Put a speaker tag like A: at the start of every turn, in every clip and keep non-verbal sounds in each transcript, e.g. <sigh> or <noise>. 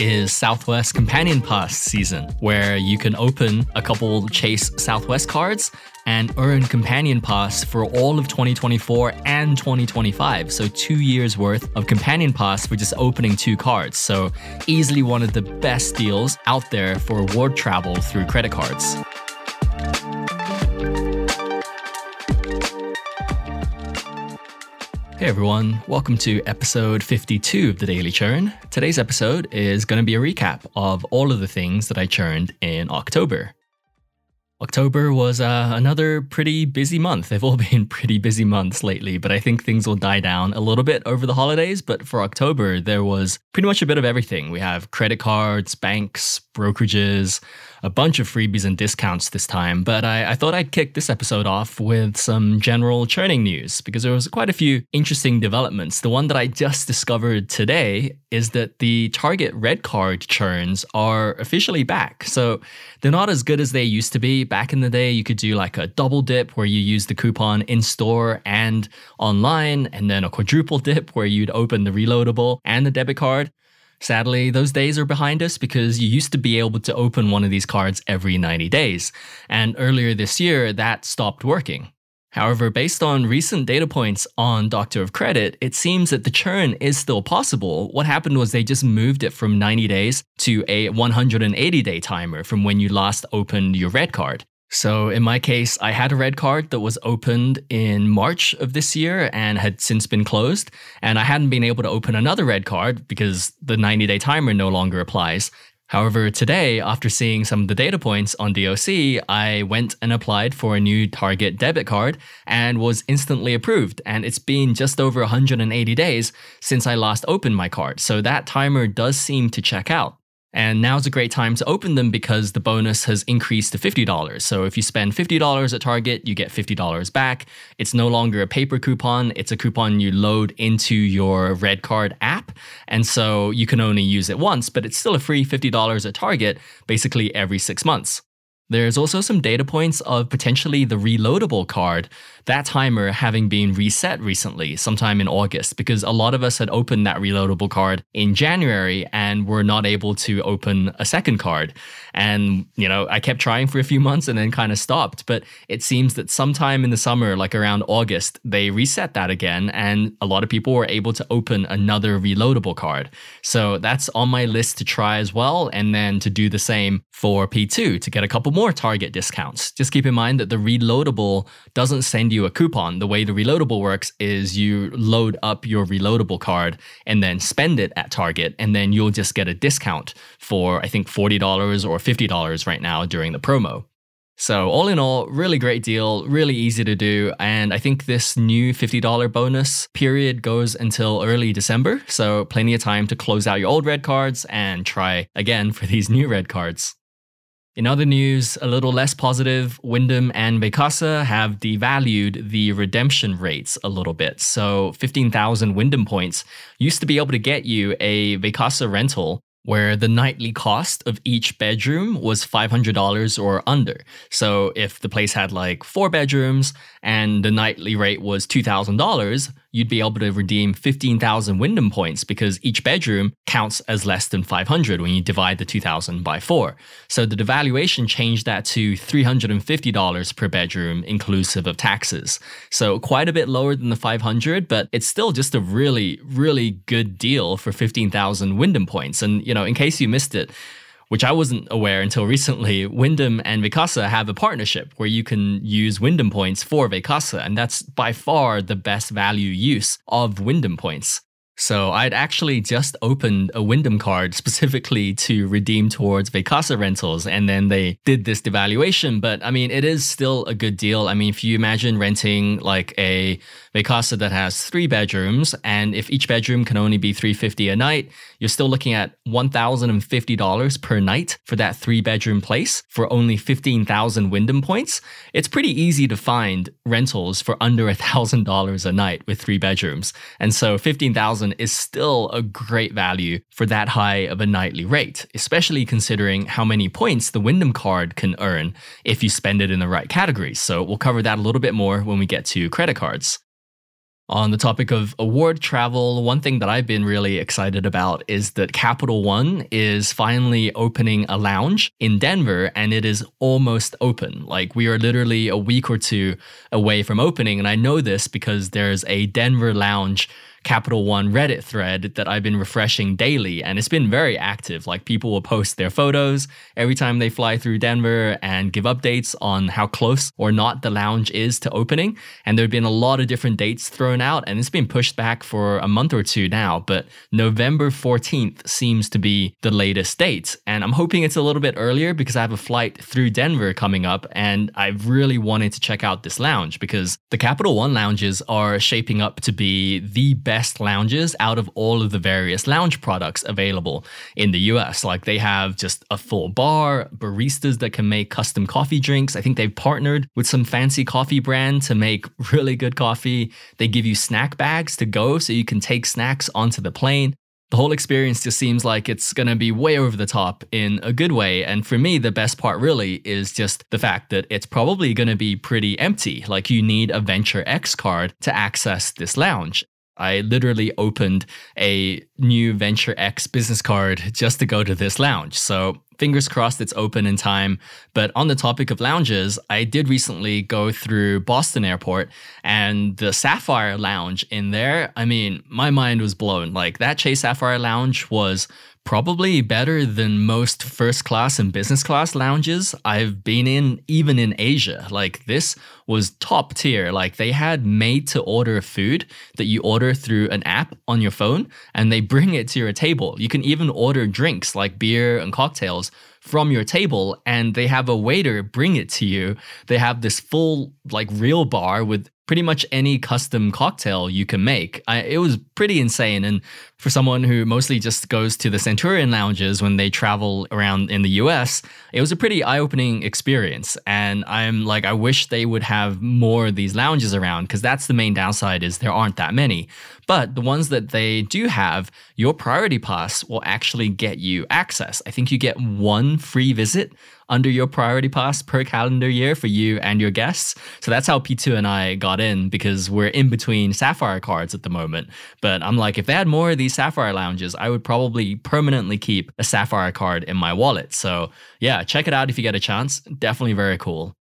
A: is Southwest Companion Pass season, where you can open a couple Chase Southwest cards and earn Companion Pass for all of 2024 and 2025. So, two years worth of Companion Pass for just opening two cards. So, easily one of the best deals out there for award travel through credit cards. Hey everyone, welcome to episode 52 of the Daily Churn. Today's episode is going to be a recap of all of the things that I churned in October. October was uh, another pretty busy month. They've all <laughs> been pretty busy months lately, but I think things will die down a little bit over the holidays. But for October, there was pretty much a bit of everything. We have credit cards, banks, brokerages, a bunch of freebies and discounts this time, but I, I, thought I'd kick this episode off with some general churning news because there was quite a few interesting developments. The one that I just discovered today is that the Target Red Card churns are officially back. So they're not as good as they used to be. Back in the day, you could do like a double dip where you use the coupon in store and online, and then a quadruple <laughs> dip where you'd open the reloadable and the debit card. Sadly, those days are behind us because you used to be able to open one of these cards every 90 days. And earlier this year, that stopped working. However, based on recent data points on Doctor of Credit, it seems that the churn is still possible. What happened was they just moved it from 90 days to a 180 day timer from when you last opened your red card. So in my case, I had a red card that was opened in March of this year and had since been closed. And I hadn't been able to open another red card because the 90 day timer no longer applies. However, today, after seeing some of the data points on DOC, I went and applied for a new Target debit card and was instantly approved. And it's been just over 180 days since I last opened my card. So that timer does seem to check out. And now's a great time to open them because the bonus has increased to $50. So if you spend $50 at Target, you get $50 back. It's no longer a paper coupon, it's a coupon you load into your Red Card app. And so you can only use it once, but it's still a free $50 at Target basically every six months. There's also some data points of potentially the reloadable card that timer having been reset recently, sometime in August, because a lot of us had opened that reloadable card in January and were not able to open a second card. And, you know, I kept trying for a few months and then kind of stopped. But it seems that sometime in the summer, like around August, they reset that again. And a lot of people were able to open another reloadable card. So that's on my list to try as well. And then to do the same for P2 to get a couple more target discounts. Just keep in mind that the reloadable doesn't send you a coupon. The way the reloadable works is you load up your reloadable card and then spend it at Target, and then you'll just get a discount for, I think, $40 or $50 right now during the promo. So, all in all, really great deal, really easy to do. And I think this new $50 bonus period goes until early December. So, plenty of time to close out your old red cards and try again for these new red cards. In other news, a little less positive, Wyndham and Vacasa have devalued the redemption rates a little bit. So 15,000 Wyndham points used to be able to get you a Vacasa rental where the nightly cost of each bedroom was $500 or under. So if the place had like four bedrooms and the nightly rate was $2,000, you'd be able to redeem 15,000 Wyndham points because each bedroom counts as less than 500 when you divide the 2,000 by four. So the devaluation changed that to $350 per bedroom, inclusive of taxes. So quite a bit lower than the 500, but it's still just a really, really good deal for 15,000 Wyndham points. And, you know, in case you missed it, which I wasn't aware until recently, Wyndham and Vacasa have a partnership where you can use Wyndham points for Vacasa, and that's by far the best value use of Wyndham points. So I'd actually just opened a Wyndham card specifically to redeem towards Vacasa rentals, and then they did this devaluation. But I mean, it is still a good deal. I mean, if you imagine renting like a Vacasa that has three bedrooms, and if each bedroom can only be 350 a night, you're still looking at $1,050 per night for that three bedroom place for only 15,000 Wyndham points. It's pretty easy to find rentals for under $1,000 a night with three bedrooms. And so 15,000 is still a great value for that high of a nightly rate, especially considering how many points the Wyndham card can earn if you spend it in the right categories. So we'll cover that a little bit more when we get to credit cards. On the topic of award travel, one thing that I've been really excited about is that Capital One is finally opening a lounge in Denver and it is almost open. Like we are literally a week or two away from opening. And I know this because there's a Denver lounge Capital One Reddit thread that I've been refreshing daily, and it's been very active. Like people will post their photos every time they fly through Denver and give updates on how close or not the lounge is to opening. And there have been a lot of different dates thrown out, and it's been pushed back for a month or two now. But November 14th seems to be the latest date. And I'm hoping it's a little bit earlier because I have a flight through Denver coming up, and I've really wanted to check out this lounge because the Capital One lounges are shaping up to be the best best lounges out of all of the various lounge products available in the US. Like they have just a full bar, baristas that can make custom coffee drinks. I think they've partnered with some fancy coffee brand to make <laughs> really good coffee. They give you snack bags to go so you can take snacks onto the plane the whole experience just seems like it's going to be way over the top in a good way. And for me, the best part really is just the fact that it's probably going to be pretty empty. Like you need a Venture X card to access this lounge. I literally opened a new Venture X business card just to go to this lounge. So fingers crossed it's open in time. But on the topic of lounges, I did recently go through Boston Airport and the Sapphire Lounge in there. I mean, my mind was blown. Like that Chase Sapphire Lounge was probably better than most first class and business class lounges I've been in, even in Asia. Like, this was top tier. Like, they had made to order food that you order through an app on your phone and they bring it to your table. You can even order drinks like beer and cocktails from your table and they have a waiter bring it to you. They have this full, like, real bar with pretty much any custom cocktail you can make. I, it was pretty insane. And for someone who mostly just goes to the Centurion lounges when they travel around in the US, it was a pretty eye opening experience. And I'm like, I wish they would have more of these lounges around because that's the main downside is there aren't that many. But the ones that they do have, your priority pass will actually get you access. I think you get one free visit under your priority pass per calendar year for you and your guests. So that's how P2 and I got in because we're in between Sapphire cards at the moment. But I'm like, if they had more of these Sapphire lounges, I would probably permanently keep a Sapphire card in my wallet. So yeah, check it out if you get a chance. Definitely very cool.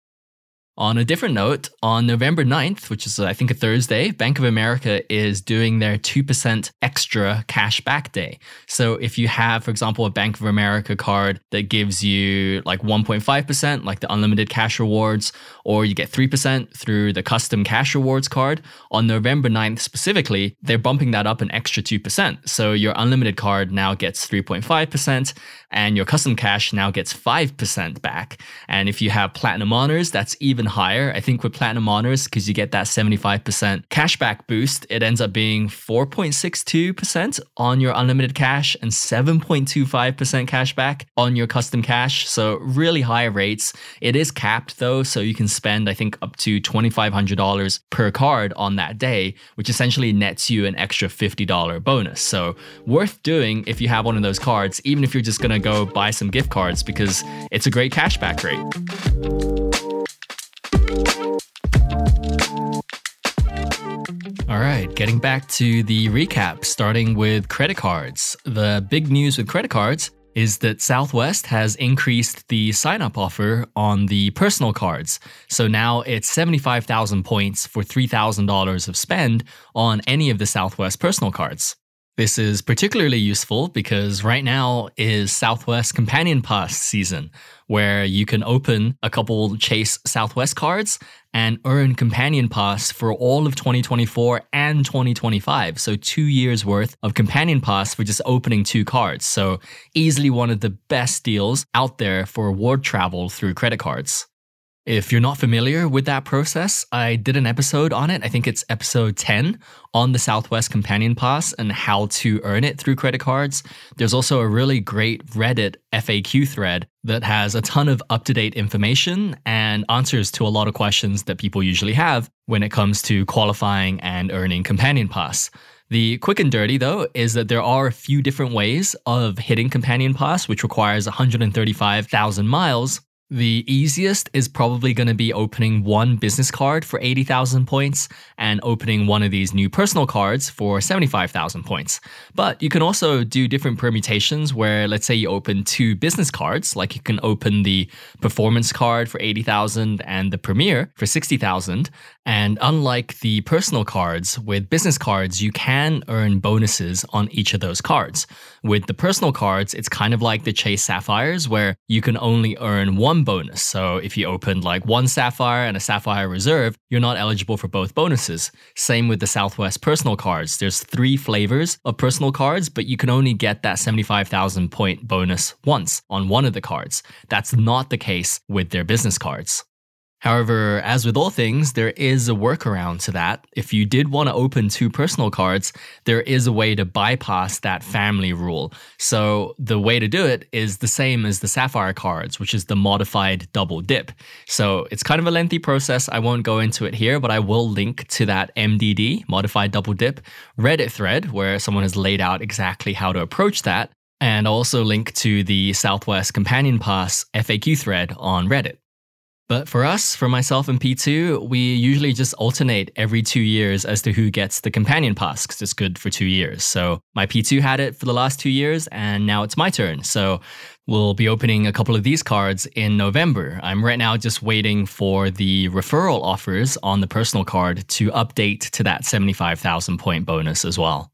A: On a different note, on November 9th, which is I think a Thursday, Bank of America is doing their 2% extra cash back day. So if you have, for example, a Bank of America card that gives you like 1.5%, like the unlimited cash rewards, or you get 3% through the custom cash rewards card, on November 9th specifically, they're bumping that up an extra 2%. So your unlimited card now gets 3.5%, and your custom cash now gets 5% back. And if you have platinum honors, that's even higher. I think with platinum honors, because you get that 75% cashback boost, it ends up being 4.62% on your unlimited cash and 7.25% cashback on your custom cash. So really high rates. It is capped though, so you can spend, I think, up to $2,500 per card on that day, which essentially nets you an extra $50 bonus. So worth doing if you have one of those cards, even if you're just to go buy some gift cards because it's a great cashback rate. All right, getting back to the recap, starting with credit cards. The big news with credit cards is that Southwest has increased the sign up offer on the personal cards. So now it's 75,000 points for $3,000 of spend on any of the Southwest personal cards. This is particularly useful because right now is Southwest Companion Pass season, where you can open a couple Chase Southwest cards and earn Companion Pass for all of 2024 and 2025. So, two years worth of Companion Pass for just opening two cards. So, easily one of the best deals out there for award travel through credit cards. If you're not familiar with that process, I did an episode on it. I think it's episode 10 on the Southwest Companion Pass and how to earn it through credit cards. There's also a really great Reddit FAQ thread that has a ton of up to date information and answers to a lot of questions that people usually have when it comes to qualifying and earning Companion Pass. The quick and dirty, though, is that there are a few different ways of hitting Companion Pass, which requires 135,000 miles The easiest is probably going to be opening one business card for 80,000 points and opening one of these new personal cards for 75,000 points. But you can also do different permutations where, let's say, you open two business cards, like you can open the performance card for 80,000 and the premier for 60,000. And unlike the personal cards, with business cards, you can earn bonuses on each of those cards. With the personal cards, it's kind of like the Chase Sapphires, where you can only earn one bonus. So if you opened like one Sapphire and a Sapphire Reserve, you're not eligible for both bonuses. Same with the Southwest personal cards. There's three flavors of personal cards, but you can only get that 75,000 point bonus once on one of the cards. That's not the case with their business cards. However, as with all things, there is a workaround to that. If you did want to open two personal cards, there is a way to bypass that family rule. So the way to do it is the same as the Sapphire cards, which is the modified double dip. So it's kind of a lengthy process. I won't go into it here, but I will link to that MDD, modified double dip, Reddit thread where someone has laid out exactly how to approach that. And also link to the Southwest Companion Pass FAQ thread on Reddit. But for us, for myself and P2, we usually just alternate every two years as to who gets the companion pass because it's good for two years. So my P2 had it for the last two years, and now it's my turn. So we'll be opening a couple of these cards in November. I'm right now just waiting for the referral offers on the personal card to update to that 75,000 point bonus as well.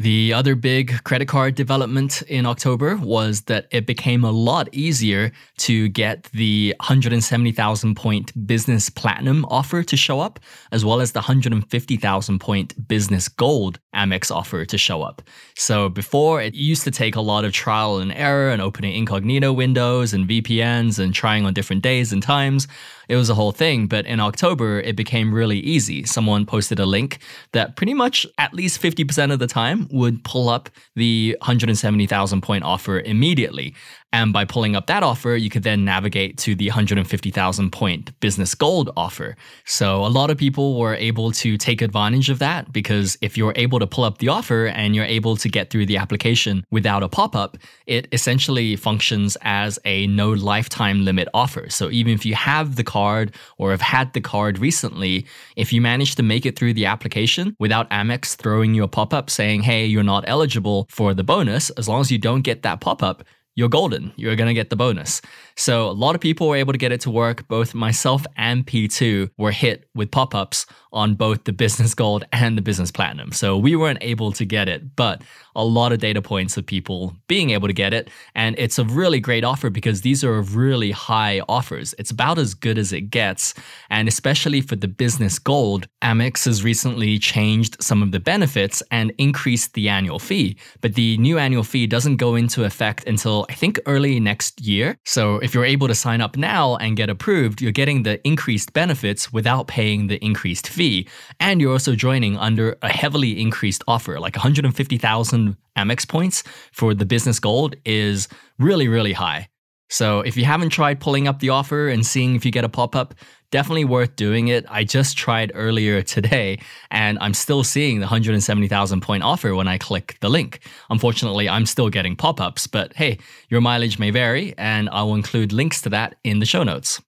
A: The other big credit card development in October was that it became a lot easier to get the 170,000 point business platinum offer to show up, as well as the 150,000 point business gold Amex offer to show up. So before, it used to take a lot of trial and error and opening incognito windows and VPNs and trying on different days and times. It was a whole thing, but in October, it became really easy. Someone posted a link that pretty much at least 50% of the time would pull up the 170,000 point offer immediately. And by pulling up that offer, you could then navigate to the 150,000 point business gold offer. So a lot of people were able to take advantage of that because if you're able to pull up the offer and you're able to get through the application without a pop up, it essentially functions as a no lifetime limit offer. So even if you have the card or have had the card recently, if you manage to make it through the application without Amex throwing you a pop up saying, hey, you're not eligible for the bonus, as long as you don't get that pop up, you're golden. You're going to get the bonus. So a lot of people were able to get it to work. Both myself and P2 were hit with pop ups on both the business gold and the business platinum. So we weren't able to get it, but a lot of data points of people being able to get it. And it's a really great offer because these are really high offers. It's about as good as it gets. And especially for the business gold, Amex has recently changed some of the benefits and increased the annual fee. But the new annual fee doesn't go into effect until I think early next year. So if you're able to sign up now and get approved, you're getting the increased benefits without paying the increased fee. And you're also joining under a heavily increased offer, like 150,000 Amex points for the business gold is really, really high. So if you haven't tried pulling up the offer and seeing if you get a pop up, definitely worth doing it. I just tried earlier today and I'm still seeing the 170,000 point offer when I click the link. Unfortunately, I'm still getting pop ups, but hey, your mileage may vary and I will include links to that in the show notes.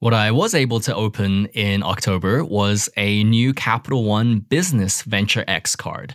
A: What I was able to open in October was a new Capital One Business Venture X card.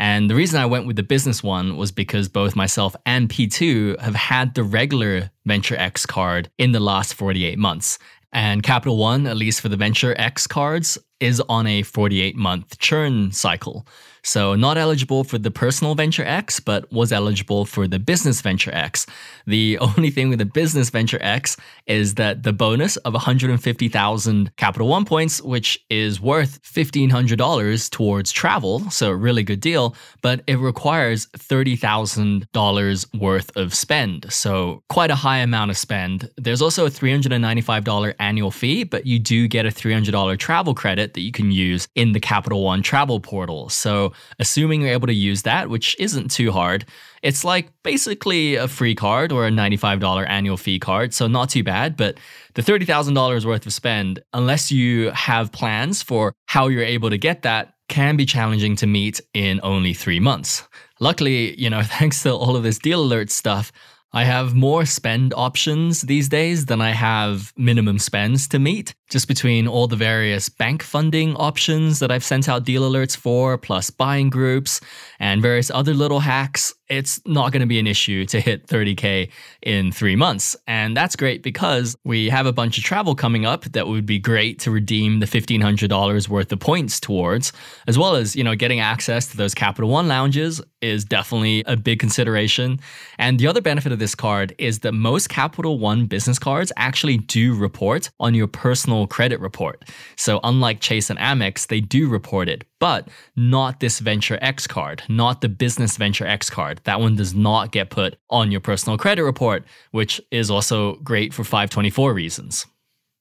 A: And the reason I went with the business one was because both myself and P2 have had the regular Venture X card in the last 48 months. And Capital One, at least for the Venture X cards, is on a 48 month churn cycle. So, not eligible for the personal Venture X, but was eligible for the business Venture X. The <laughs> only thing with the business Venture X is that the bonus of 150,000 Capital One points, which is worth $1,500 towards travel, so a really good deal, but it requires $30,000 worth of spend. So, quite a high amount of spend. There's also a $395 annual fee, but you do get a $300 travel credit that you can use in the Capital One travel portal. So, assuming you're able to use that, which isn't too hard, it's like basically a free card or a $95 annual fee card. So not too bad. But the $30,000 worth of spend, unless you have plans for how you're able to get that, can be challenging to meet in only three months. Luckily, you know, <laughs> thanks to all of this deal alert stuff, I have more spend options these days than I have minimum spends to meet, just between all the various bank funding options that I've sent out deal alerts for, plus buying groups and various other little hacks. It's not going to be an issue to hit 30K in three months. And that's great because we have a bunch of travel coming up that would be great to redeem the $1,500 worth of points towards, as well as, you know, getting access to those Capital One lounges is definitely a big consideration. And the other benefit of this card is that most Capital One business cards actually do report on your personal credit report. So, unlike Chase and Amex, they do report it, but not this Venture X card, not the Business Venture X card. That one does not get put on your personal credit report, which is also great for 524 reasons.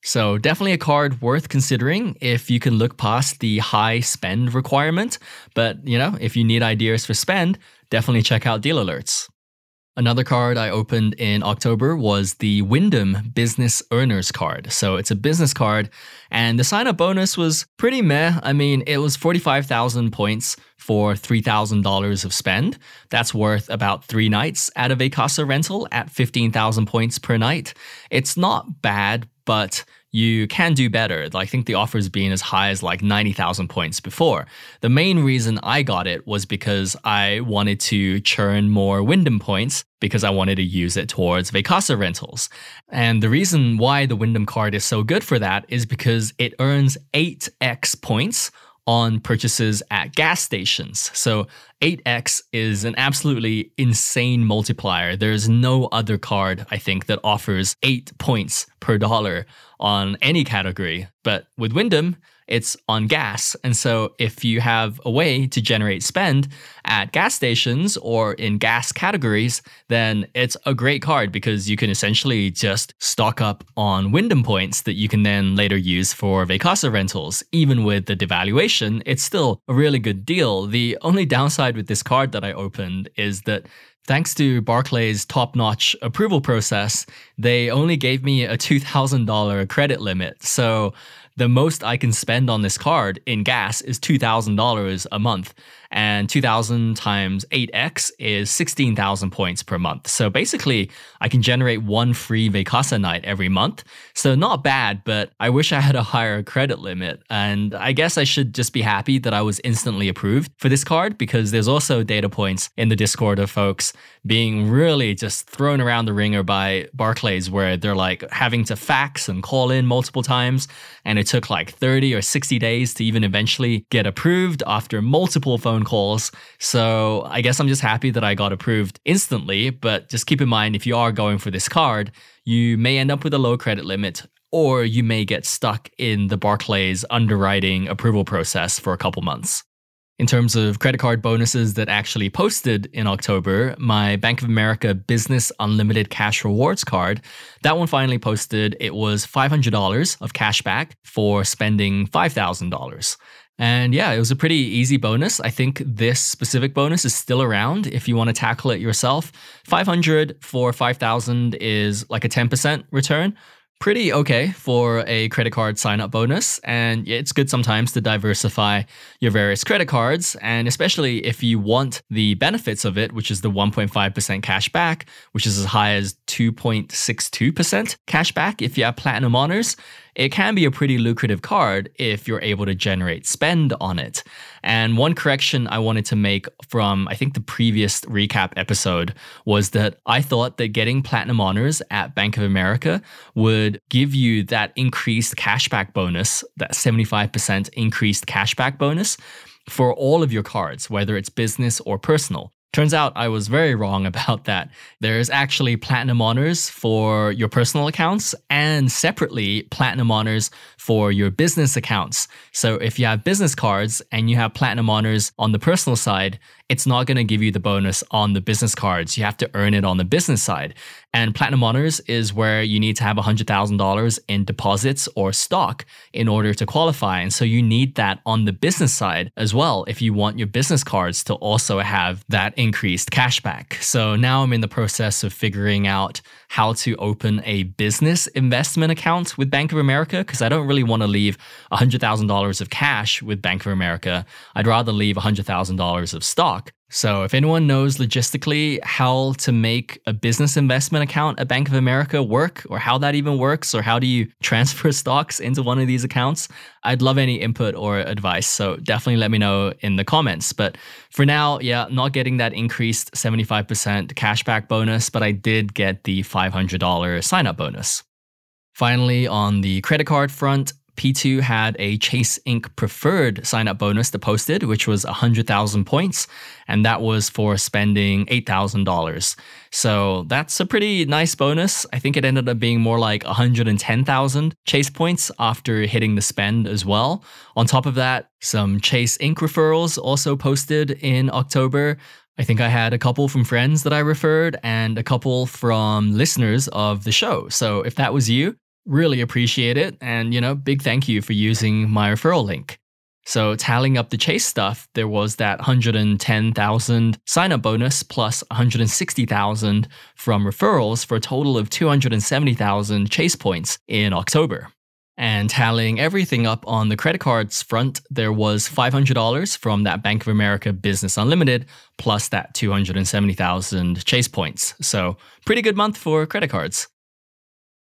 A: So, definitely a card worth considering if you can look past the high spend requirement. But, you know, if you need ideas for spend, definitely check out Deal Alerts. Another card I opened in October was the Wyndham Business Earners card. So it's a business card, and the sign up bonus was pretty meh. I mean, it was 45,000 points for $3,000 of spend. That's worth about three nights at a Vacasa rental at 15,000 points per night. It's not bad, but you can do better. I think the offer's been as high as like 90,000 points before. The main reason I got it was because I wanted to churn more Wyndham points because I wanted to use it towards Vacasa rentals. And the reason why the Wyndham card is so good for that is because it earns 8x points on purchases at gas stations. So 8x is an absolutely insane multiplier. There's no other card, I think, that offers 8 points per dollar on any category. But with Wyndham, it's on gas. And so if you have a way to generate spend at gas stations or in gas categories, then it's a great card because you can essentially just stock up on Wyndham points that you can then later use for Vacasa rentals. Even with the devaluation, it's still a really good deal. The only downside with this card that I opened is that Thanks to Barclays' top notch approval process, they only gave me a $2,000 credit limit. So the most I can spend on this card in gas is $2,000 a month and 2000 times 8x is 16,000 points per month. So basically, I can generate one free Vacasa night every month. So not bad, but I wish I had a higher credit limit. And I guess I should just be happy that I was instantly approved for this card because there's also data points in the Discord of folks being really just thrown around the wringer by Barclays where they're like having to fax and call in multiple times. And it took like 30 or 60 days to even eventually get approved after multiple phone phone calls. So I guess I'm just happy that I got approved instantly. But just keep in mind if you are going for this card, you may end up with a low credit limit or you may get stuck in the Barclays underwriting approval process for a couple months. In terms of credit card bonuses that actually posted in October, my Bank of America Business Unlimited Cash Rewards card, that one finally posted. It was $500 of cash back for spending $5,000. And yeah, it was a pretty easy bonus. I think this specific bonus is still around if you want to tackle it yourself. 500 for 5000 is like a 10% return pretty okay for a credit card sign up bonus. And it's good sometimes to diversify your various credit cards. And especially if you want the benefits of it, which is the 1.5% cash back, which is as high as 2.62% cash back if you have platinum honors it can be a pretty lucrative card if you're able to generate spend on it. And one correction I wanted to make from, I think, the previous recap episode was that I thought that getting platinum honors at Bank of America would give you that increased cashback bonus, that 75% increased cashback bonus for all of your cards, whether it's business or personal. Turns out I was very wrong about that. There's actually platinum honors for your personal accounts and separately platinum honors for your business accounts. So if you have business cards and you have platinum honors on the personal side, it's not going to give you the bonus on the business cards. You have to earn it on the business side. And Platinum Honors is where you need to have $100,000 in deposits or stock in order to qualify. And so you need that on the business side as well if you want your business cards to also have that increased cashback. So now I'm in the process of figuring out how to open a business investment account with Bank of America because I don't really want to leave $100,000 of cash with Bank of America. I'd rather leave $100,000 of stock. So, if anyone knows logistically how to make a business investment account at Bank of America work, or how that even works, or how do you <laughs> transfer stocks into one of these accounts, I'd love any input or advice. So, definitely let me know in the comments. But for now, yeah, not getting that increased 75% cashback bonus, but I did get the $500 sign up bonus. Finally, on the credit card front, P2 had a Chase Ink preferred sign up bonus that posted, which was 100,000 points, and that was for spending $8,000. So that's a pretty nice bonus. I think it ended up being more like 110,000 Chase points after hitting the spend as well. On top of that, some Chase Ink referrals also posted in October. I think I had a couple from friends that I referred and a couple from listeners of the show. So if that was you, Really appreciate it. And, you know, big thank you for using my referral link. So, tallying up the chase stuff, there was that 110,000 sign up bonus plus 160,000 from referrals for a total of 270,000 chase points in October. And tallying everything up on the credit cards front, there was $500 from that Bank of America Business Unlimited plus that 270,000 chase points. So, pretty good month for credit cards.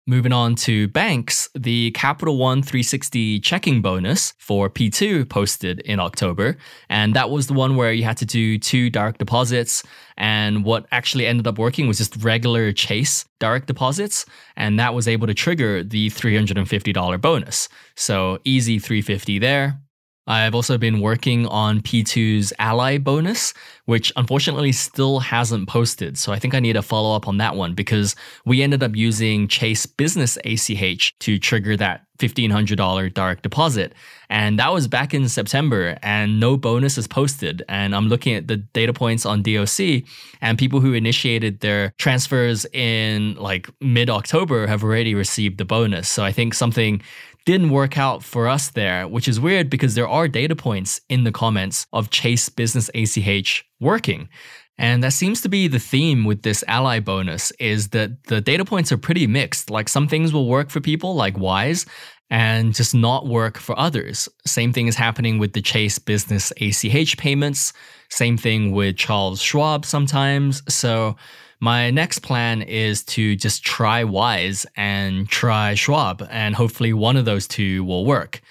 A: Moving on to banks, the Capital One 360 checking bonus for P2 posted in October. And that was the one where you had to do two direct deposits. And what actually ended up working was just regular Chase direct deposits. And that was able to trigger the $350 bonus. So easy 350 there. I've also been working on P2's Ally bonus, which unfortunately still hasn't posted. So I think I need a follow up on that one because we ended up using Chase Business ACH to trigger that $1,500 direct deposit. And that was back in September, and no bonus is posted. And I'm looking at the data points on DOC, and people who initiated their transfers in like mid October have already received the bonus. So I think something didn't work out for us there, which is weird because there are data points in the comments of Chase Business ACH working. And that seems to be the theme with this ally bonus is that the data points are pretty mixed. Like some things will work for people like Wise and just not work for others. Same thing is happening with the Chase Business ACH payments. Same thing with Charles Schwab sometimes. So my next plan is to just try Wise and try Schwab, and hopefully one of those two will work.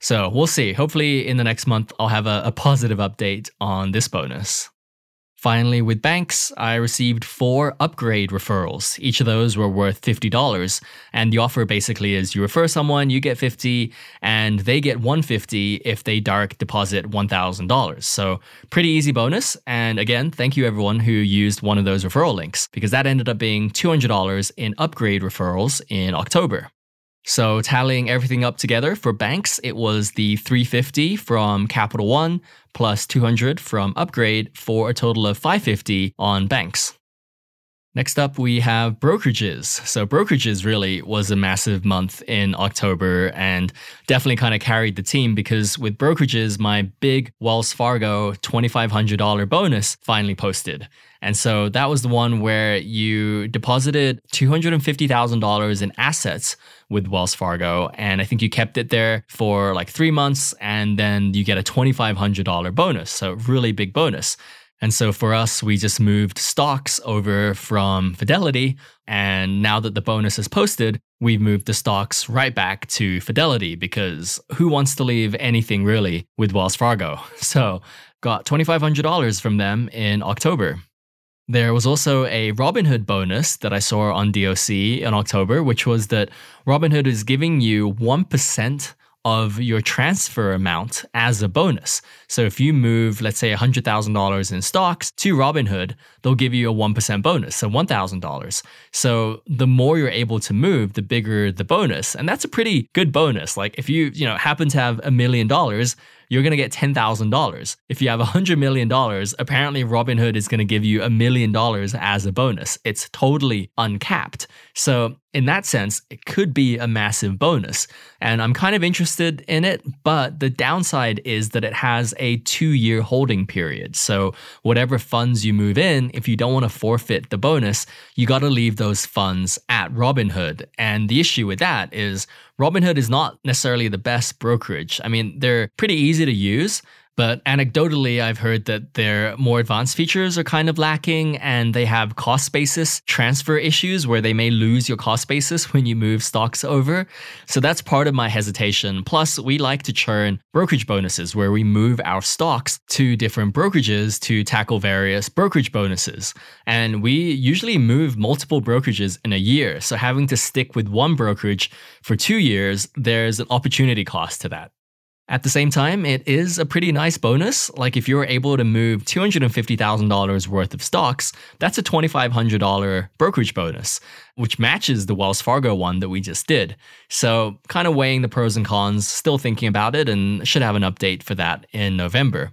A: So we'll see. Hopefully, in the next month, I'll have a, a positive update on this bonus. Finally, with banks, I received four upgrade referrals. Each of those were worth $50. And the offer basically is you refer someone, you get 50, and they get 150 if they direct deposit $1,000. So, pretty easy bonus. And again, thank you everyone who used one of those referral links because that ended up being $200 in upgrade referrals in October. So tallying everything up together for banks, it was the 350 from Capital One plus 200 from Upgrade for a total of 550 on banks. Next up, we have brokerages. So, brokerages really was a massive month in October and definitely kind of carried the team because with brokerages, my big Wells Fargo $2,500 bonus finally posted. And so that was the one where you deposited $250,000 in assets with Wells Fargo. And I think you kept it there for like three months and then you get a $2,500 bonus. So, really big bonus. And so for us, we just moved stocks over from Fidelity. And now that the bonus is posted, we've moved the stocks right back to Fidelity because who wants to leave anything really with Wells Fargo? <laughs> So got $2,500 from them in October. There was also a Robinhood bonus that I saw on DOC in October, which was that Robinhood is giving you 1% of your transfer amount as a bonus. So if you move, let's say $100,000 in stocks to Robinhood, they'll give you a 1% bonus, so $1,000. So the more you're able to move, the bigger the bonus. And that's a pretty good bonus. Like if you, you know, happen to have a million dollars, you're going to get $10,000. If you have $100 million, apparently Robinhood is going to give you a million dollars as a bonus. It's totally uncapped. So, in that sense, it could be a massive bonus. And I'm kind of interested in it, but the downside is that it has a two year holding period. So, whatever funds you move in, if you don't want to forfeit the bonus, you got to leave those funds at Robinhood. And the issue with that is Robinhood is not necessarily the best brokerage. I mean, they're pretty easy to use, But anecdotally, I've heard that their more advanced features are kind of lacking and they have cost basis transfer issues where they may lose your cost basis <laughs> when you move stocks over. So that's part of my hesitation. Plus, we like to churn brokerage bonuses where we move our stocks to different brokerages to tackle various brokerage bonuses. And we usually move multiple brokerages in a year. So having to stick with one brokerage for two years, there's an opportunity cost to that. At the same time, it is a pretty nice bonus. Like if you're able to move $250,000 worth of stocks, that's a $2,500 brokerage bonus, which matches the Wells Fargo one that we just did. So, kind of weighing the pros and cons, still thinking about it, and should have an update for that in November.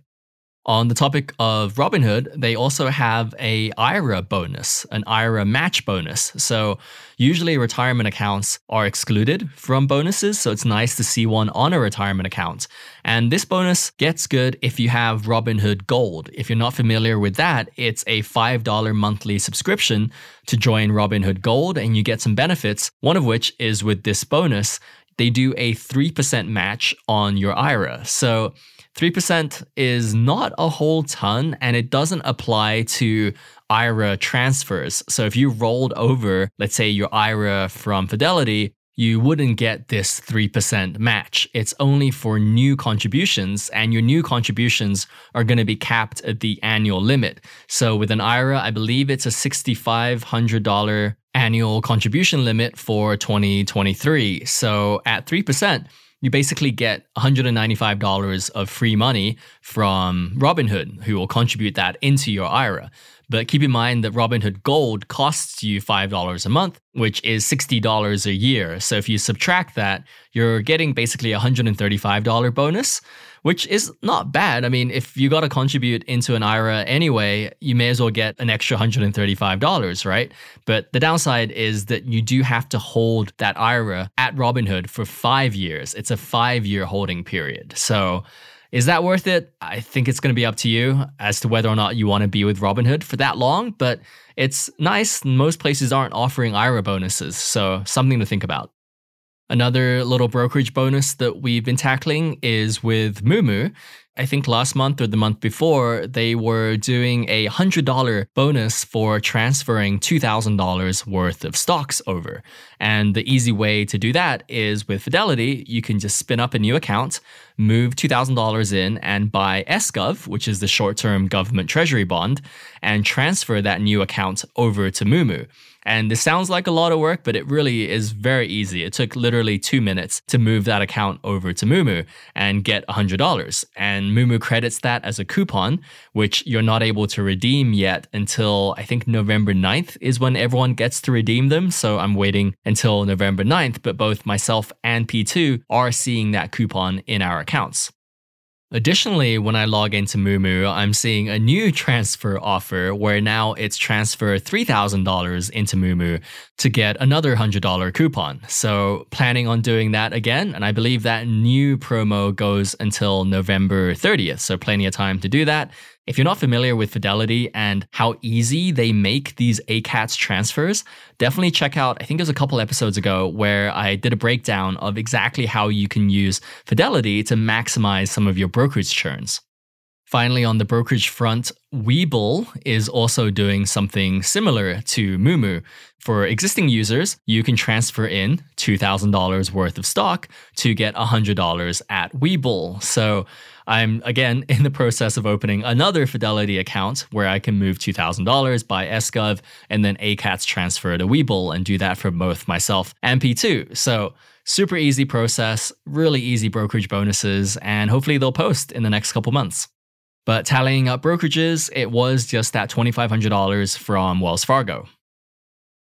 A: On the topic of Robinhood, they also have a IRA bonus, an IRA match bonus. So usually retirement accounts are excluded from bonuses, so it's nice to see one on a retirement account. And this bonus gets good if you have Robinhood Gold. If you're not familiar with that, it's a $5 monthly subscription to join Robinhood Gold and you get some benefits, one of which is with this bonus, they do a 3% match on your IRA. So 3% is not a whole ton and it doesn't apply to IRA transfers. So if you rolled over, let's say your IRA from Fidelity, you wouldn't get this 3% match. It's only for new contributions, and your new contributions are going to be capped at the annual limit. So with an IRA, I believe it's a $6,500 annual contribution limit for 2023. So at 3%, you basically get $195 of free money from Robinhood, who will contribute that into your IRA. But keep in mind that Robinhood Gold costs you $5 a month, which is $60 a year. So if you subtract that, you're getting basically a $135 bonus which is not bad. I mean, if you got to contribute into an IRA anyway, you may as well get an extra $135, right? But the downside is that you do have to hold that IRA at Robinhood for five years. It's a five year holding period. So, is that worth it? I think it's going to be up to you as to whether or not you want to be with Robinhood for that long, but it's nice. Most places aren't offering IRA bonuses, so something to think about. Another little brokerage bonus that we've been tackling is with Moomoo. I think last month or the month before, they were doing a $100 bonus for transferring $2,000 worth of stocks over. And the easy way to do that is with Fidelity, you can just spin up a new account, move $2,000 in, and buy SGov, which is the short term government treasury bond, and transfer that new account over to Moomoo. And this sounds like a lot of work, but it really is very easy. It took literally two minutes to move that account over to Moomoo and get $100. And Moomoo credits that as a coupon, which you're not able to redeem yet until I think November 9th is when everyone gets to redeem them. So I'm waiting until November 9th, but both myself and P2 are seeing that coupon in our accounts. Additionally, when I log into Moomoo, I'm seeing a new transfer offer where now it's transfer $3,000 into Moomoo to get another $100 coupon. So, planning on doing that again. And I believe that new promo goes until November 30th. So, plenty of time to do that. If you're not familiar with Fidelity and how easy they make these ACATS transfers, definitely check out, I think it was a couple episodes ago where I did a breakdown of exactly how you can use Fidelity to maximize some of your brokerage churns. Finally, on the brokerage front, Webull is also doing something similar to Moomoo. For existing users, you can transfer in $2,000 worth of stock to get $100 at Webull. So I'm again <laughs> in the process of opening another Fidelity account where I can move $2,000 by SGov and then ACATS transfer to Webull and do that for both myself and P2. So super easy process, really easy brokerage bonuses, and hopefully they'll post in the next couple months. But tallying up brokerages, it was just that $2,500 from Wells Fargo.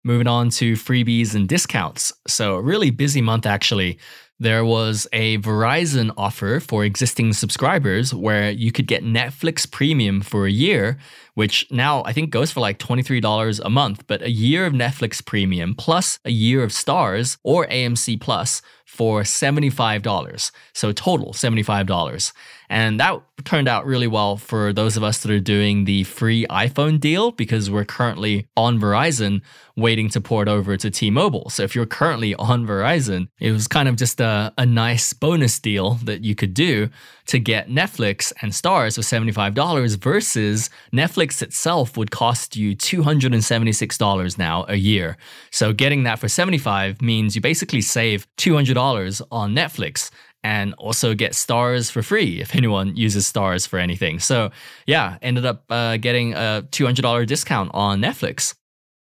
A: Moving on to freebies and discounts. So, really busy month actually. There was a Verizon offer for existing subscribers where you could get Netflix Premium for a year, which now I think goes for like $23 a month, but a year of Netflix Premium plus a year of Starz or AMC Plus for $75. So total $75. And that turned out really well for those of us that are doing the free iPhone deal because we're currently on Verizon waiting to port over to T Mobile. So if you're currently on Verizon, it was kind of just a, a nice bonus deal that you could do to get Netflix and Starz for $75 versus Netflix itself would cost you $276 now a year. So getting that for 75 means you basically save $200 on Netflix and also get Starz for free if anyone uses Starz for anything. So, yeah, ended up uh, getting a $200 discount on Netflix.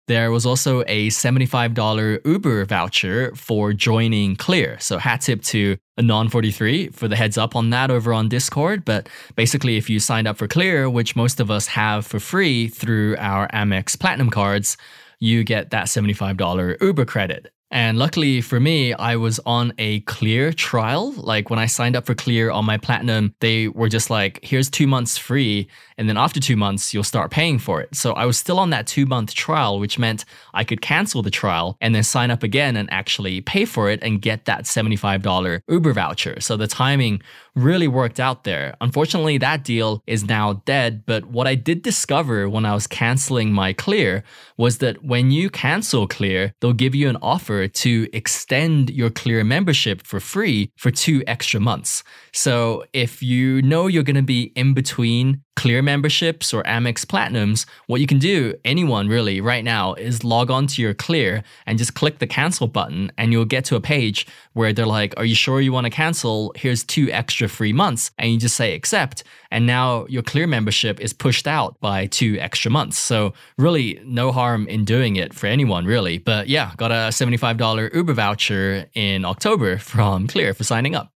A: There was also a $75 Uber voucher for joining Clear. So, hat tip to Anon43 for the heads up on that over on Discord. But basically, if you signed up for Clear, which most of us have for free through our Amex Platinum cards, you get that $75 Uber credit. And luckily for me, I was on a clear trial. Like when I signed up for clear on my platinum, they were just like, here's two months free. And then after two months, you'll start paying for it. So I was still on that two month trial, which meant I could cancel the trial and then sign up again and actually pay for it and get that $75 Uber voucher. So the timing really worked out there. Unfortunately, that deal is now dead. But what I did discover when I was canceling my clear was that when you cancel clear, they'll give you an offer to extend your clear membership for free for two extra months. So if you know you're going to be in between Clear memberships or Amex Platinums, what you can do, anyone really, right now, is log on to your Clear and just click the cancel button, and you'll get to a page where they're like, Are you sure you want to cancel? Here's two extra free months. And you just say accept. And now your Clear membership is pushed out by two extra months. So, really, no harm in doing it for anyone, really. But yeah, got a $75 Uber voucher in October from Clear for signing up.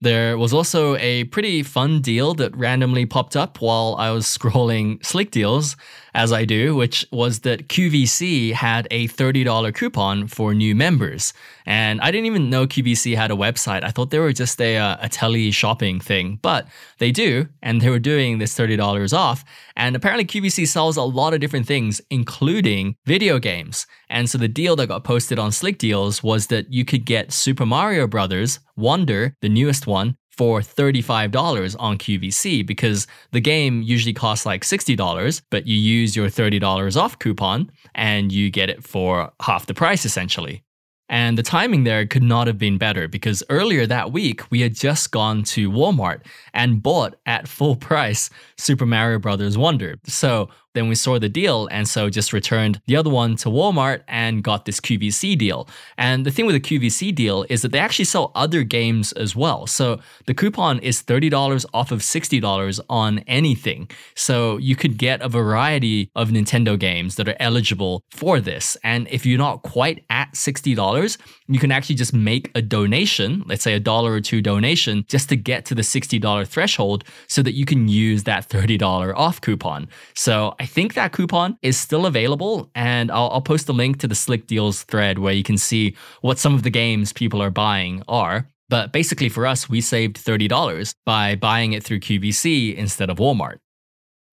A: There was also a pretty fun deal that randomly popped up while I was <laughs> scrolling Slick Deals as I do, which was that QVC had a $30 coupon for new members. And I didn't even know QVC had a website. I thought they were just a, uh, a tele shopping thing, but they do. And they were doing this $30 off. And apparently, QVC sells a lot of different things, including video games. And so the deal that got posted on Slick Deals was that you could get Super Mario Brothers Wonder, the newest one, for $35 on QVC because the game usually costs like $60, but you use your $30 off coupon and you get it for half the price essentially. And the timing there could not have been better because earlier that week we had just gone to Walmart and bought at full price Super Mario Bros. Wonder. So then we saw the deal and so just returned the other one to Walmart and got this QVC deal. And the thing with the QVC deal is that they actually sell other games as well. So the coupon is $30 off of $60 on anything. So you could get a variety of Nintendo games that are eligible for this. And if you're not quite at $60, you can actually just make a donation, let's say a dollar or two donation, just to get to the $60 threshold so that you can use that $30 off coupon. So I think that coupon is still available, and I'll, I'll post a link to the Slick Deals thread where you can see what some of the games people are buying are. But basically, for us, we saved $30 by buying it through QVC instead of Walmart.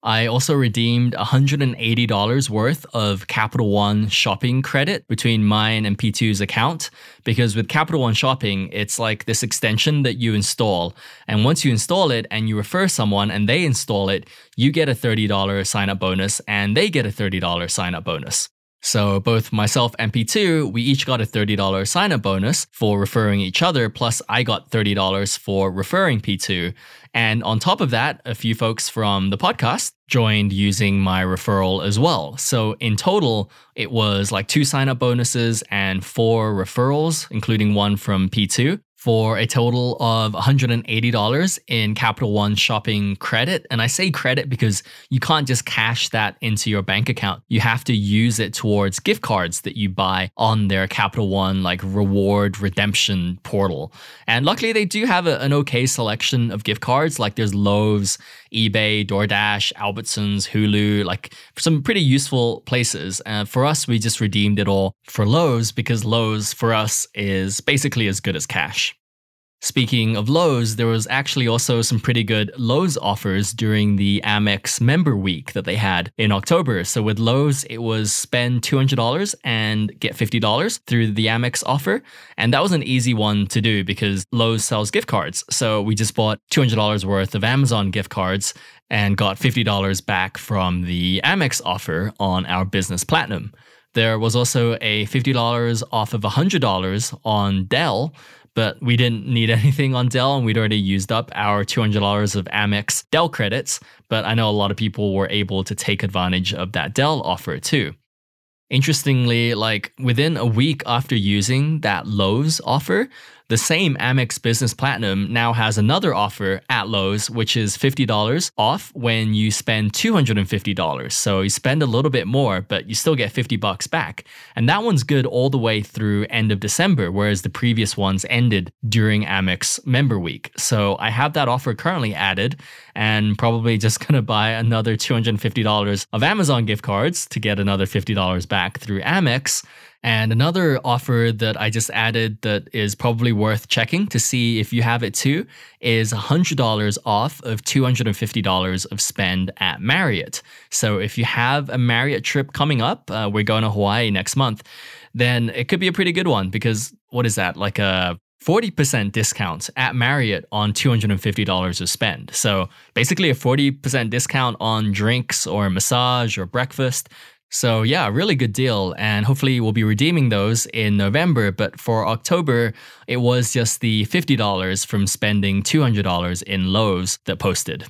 A: I also redeemed $180 worth of Capital One shopping credit between mine and P2's account because with Capital One shopping, it's like this extension that you install. And once you install it and you refer someone and they install it, you get a $30 sign up bonus and they get a $30 sign up bonus. So both myself and P2, we each got a $30 sign up bonus for referring each other, plus I got $30 for referring P2. And on top of that, a few folks from the podcast joined using my referral as well. So in total, it was like two sign up bonuses and four referrals, including one from P2 for a total of $180 in Capital One shopping credit. And I say credit because you can't just cash that into your bank account. You have to use it towards gift cards that you buy on their Capital One like reward redemption portal. And luckily they do have a, an okay selection of gift cards. Like there's Lowe's, eBay, DoorDash, Albertsons, Hulu, like some pretty useful places. And for us, we just redeemed it all for Lowe's because Lowe's for us is basically as good as cash. Speaking of Lowe's, there was actually also some pretty good Lowe's offers during the Amex member week that they had in October. So with Lowe's, it was spend $200 and get $50 through the Amex offer. And that was an easy one to do because Lowe's sells gift cards. So we just bought $200 worth of Amazon gift cards and got $50 back from the Amex offer on our business platinum. There was also a $50 off of $100 on Dell but we didn't need <laughs> anything on Dell and we'd already used up our $200 of Amex Dell credits. But I know a lot of people were able to take advantage of that Dell offer too. Interestingly, like within a week after using that Lowe's offer, the same Amex Business Platinum now has another offer at Lowe's, which is $50 off when you spend $250. So you spend a little bit more, but you still get 50 bucks back. And that one's good all the way through end of December, whereas the previous ones ended during Amex member week. So I have that offer currently added and probably just <laughs> going to buy another $250 of Amazon gift cards to get another $50 back through Amex. And another offer that I just added that is probably worth checking to see if you have it too is $100 off of $250 of spend at Marriott. So if you have a Marriott trip coming up, uh, we're going to Hawaii next month, then it could be a pretty good one because what is that? Like a 40% discount at Marriott on $250 of spend. So basically a 40% discount on drinks or massage or breakfast. So, yeah, really good deal. And hopefully, we'll be redeeming those in November. But for October, it was just the $50 from spending $200 in Lowe's that posted.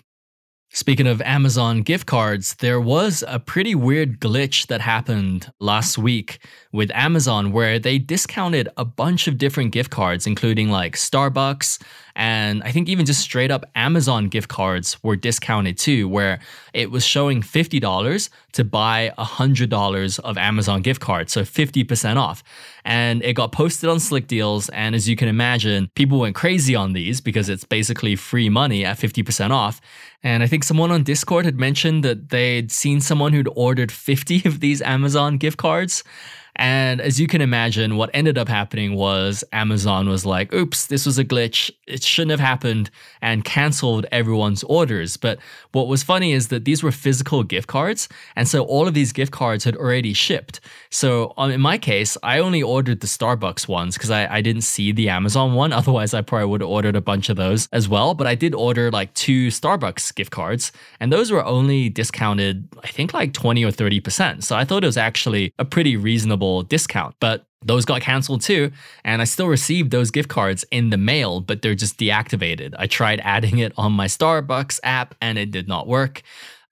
A: Speaking of Amazon gift cards, there was a pretty weird glitch that happened last week with Amazon where they discounted a bunch of different gift cards, including like Starbucks, and I think even just straight up Amazon gift cards were discounted too, where it was showing $50 to buy $100 of Amazon gift cards, so 50% off. And it got posted on Slick Deals. And as you can imagine, people went crazy on these because it's basically free money at 50% off. And I think someone on Discord had mentioned that they'd seen someone who'd ordered 50 <laughs> of these Amazon gift cards. And as you can imagine, what ended up happening was Amazon was like, oops, this was a glitch. It shouldn't have happened and canceled everyone's orders. But what was funny is that these were physical gift cards. And so all of these gift cards had already shipped. So um, in my case, I only ordered the Starbucks ones because I, I didn't see the Amazon one. <laughs> Otherwise, I probably would have ordered a bunch of those as well. But I did order like two Starbucks gift cards. And those were only discounted, I think like 20 or 30%. So I thought it was actually a pretty reasonable discount. But those got canceled too, and I still received those gift cards in the mail, but they're just deactivated. I tried adding it on my Starbucks app and it did not work.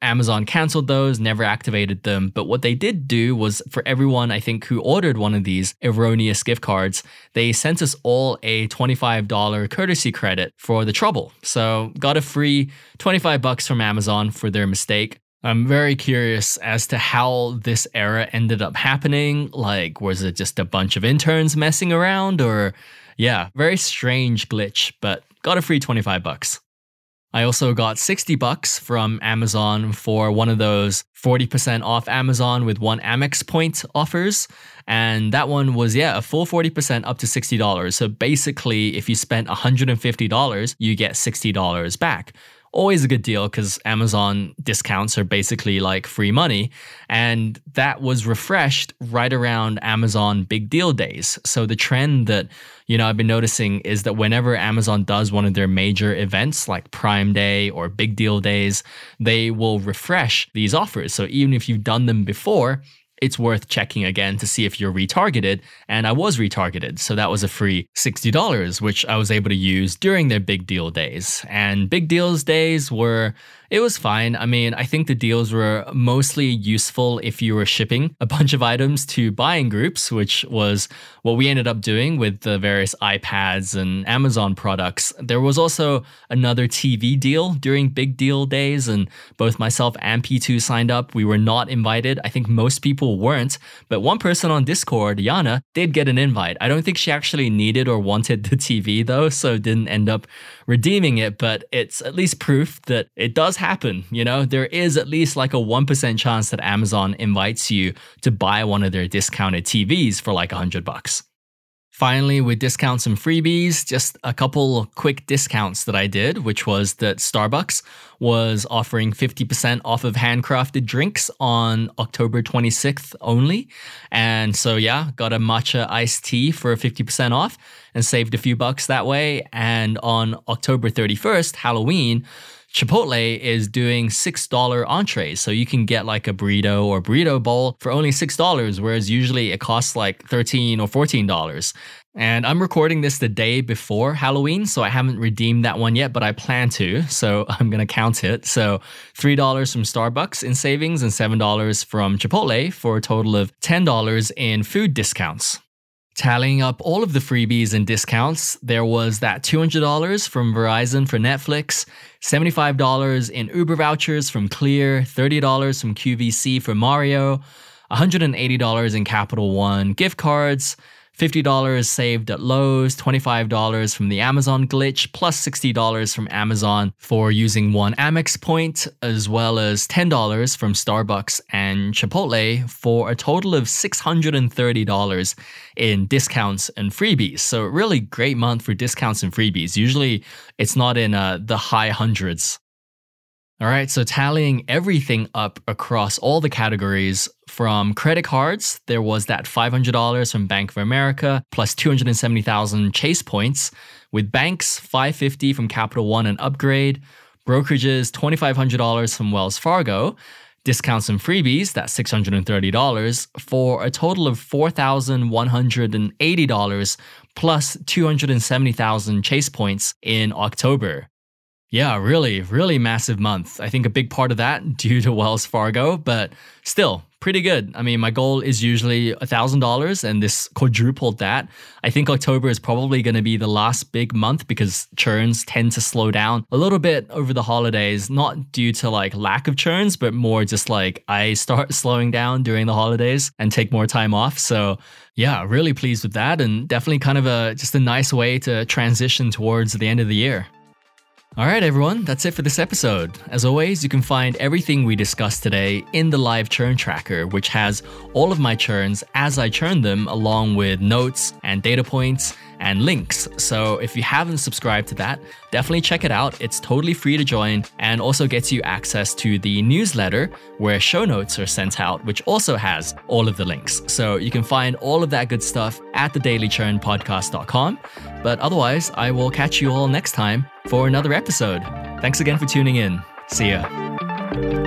A: Amazon canceled those, never activated them. But what they did do was for everyone, I think, who ordered one of these erroneous gift cards, they sent us all a $25 courtesy credit for the trouble. So got a free 25 bucks from Amazon for their mistake. I'm very curious as to how this era ended up happening. Like, was it just a bunch of interns messing around? Or, yeah, very strange glitch, but got a free 25 bucks. I also got 60 bucks from Amazon for one of those 40% off Amazon with one Amex point offers. And that one was, yeah, a full 40% up to $60. So basically, if you spent $150, you get $60 back always a good deal because Amazon discounts are basically like free money. And that was refreshed right around Amazon big deal days. So the trend that, you know, I've been noticing is that whenever Amazon does one of their major events like Prime Day or big deal days, they will refresh these offers. So even if you've done them before, it's worth checking again to see if you're retargeted. And I was retargeted. So that was a free $60, which I was able to use during their big deal days. And big deals days were it was fine. I mean, I think the deals were mostly useful if you were shipping a bunch of items to buying groups, which was what we ended up doing with the various iPads and Amazon products. There was also another TV deal during big deal days, and both myself and P2 signed up. We were not invited. I think most people weren't, but one person on Discord, Yana, did get an invite. I don't think she actually needed or wanted the TV though, so didn't end up redeeming it, but it's at least proof that it happen. You know, there is at least like a 1% chance that Amazon invites you to buy one of their discounted TVs for like 100 bucks. Finally, with discounts and freebies, just a couple quick discounts that I did, which was that Starbucks was offering 50% off of handcrafted drinks on October 26th only. And so, yeah, got a matcha iced tea for 50% off and saved a few bucks that way. And on October 31st, Halloween, Chipotle is doing $6 entrees. So you can get like a burrito or burrito bowl for only $6, whereas usually it costs like 13 or $14. And I'm recording this the day before Halloween, so I haven't redeemed that one yet, but I plan to. So <laughs> I'm going to count it. So $3 from Starbucks in savings and $7 from Chipotle for a total of $10 in food discounts. Tallying up all of the freebies and discounts, there was that $200 from Verizon for Netflix, $75 in Uber vouchers from Clear, $30 from QVC for Mario, $180 in Capital One gift cards, $50 saved at Lowe's, $25 from the Amazon glitch, plus $60 from Amazon for using one Amex point, as well as $10 from Starbucks and Chipotle for a total of $630 in discounts and freebies. So, really great month for discounts and freebies. Usually it's not in uh, the high hundreds. All right, so tallying everything up across all the categories from credit cards, there was that $500 from Bank of America plus 270,000 Chase points. With banks, 550 from Capital One and Upgrade, brokerages, $2,500 from Wells Fargo, discounts and freebies, that's $630, for a total of $4,180 plus 270,000 Chase points in October. Yeah, really, really massive month. I think a big part of that <laughs> due to Wells Fargo, but still pretty good. I mean, my goal is usually $1,000 and this quadrupled that. I think October is probably going to be the last big month because churns tend to slow down a little bit over the holidays, not due to like lack of churns, but more just like I start slowing down during the holidays and take more time off. So, yeah, really pleased with that and definitely kind of a just a nice way to transition towards the end of the year. All right, everyone, that's it for this episode. As always, you can find everything we discussed today in the live churn tracker, which has all of my churns as I churn them, along with notes and data points and links. So if you haven't subscribed to that, definitely check it out. It's totally free to join and also gets you access to the newsletter where show notes are sent out, which also has all of the links. So you can find all of that good stuff at thedailychurnpodcast.com. But otherwise, I will catch you all next time for another episode. Thanks again for tuning in. See ya.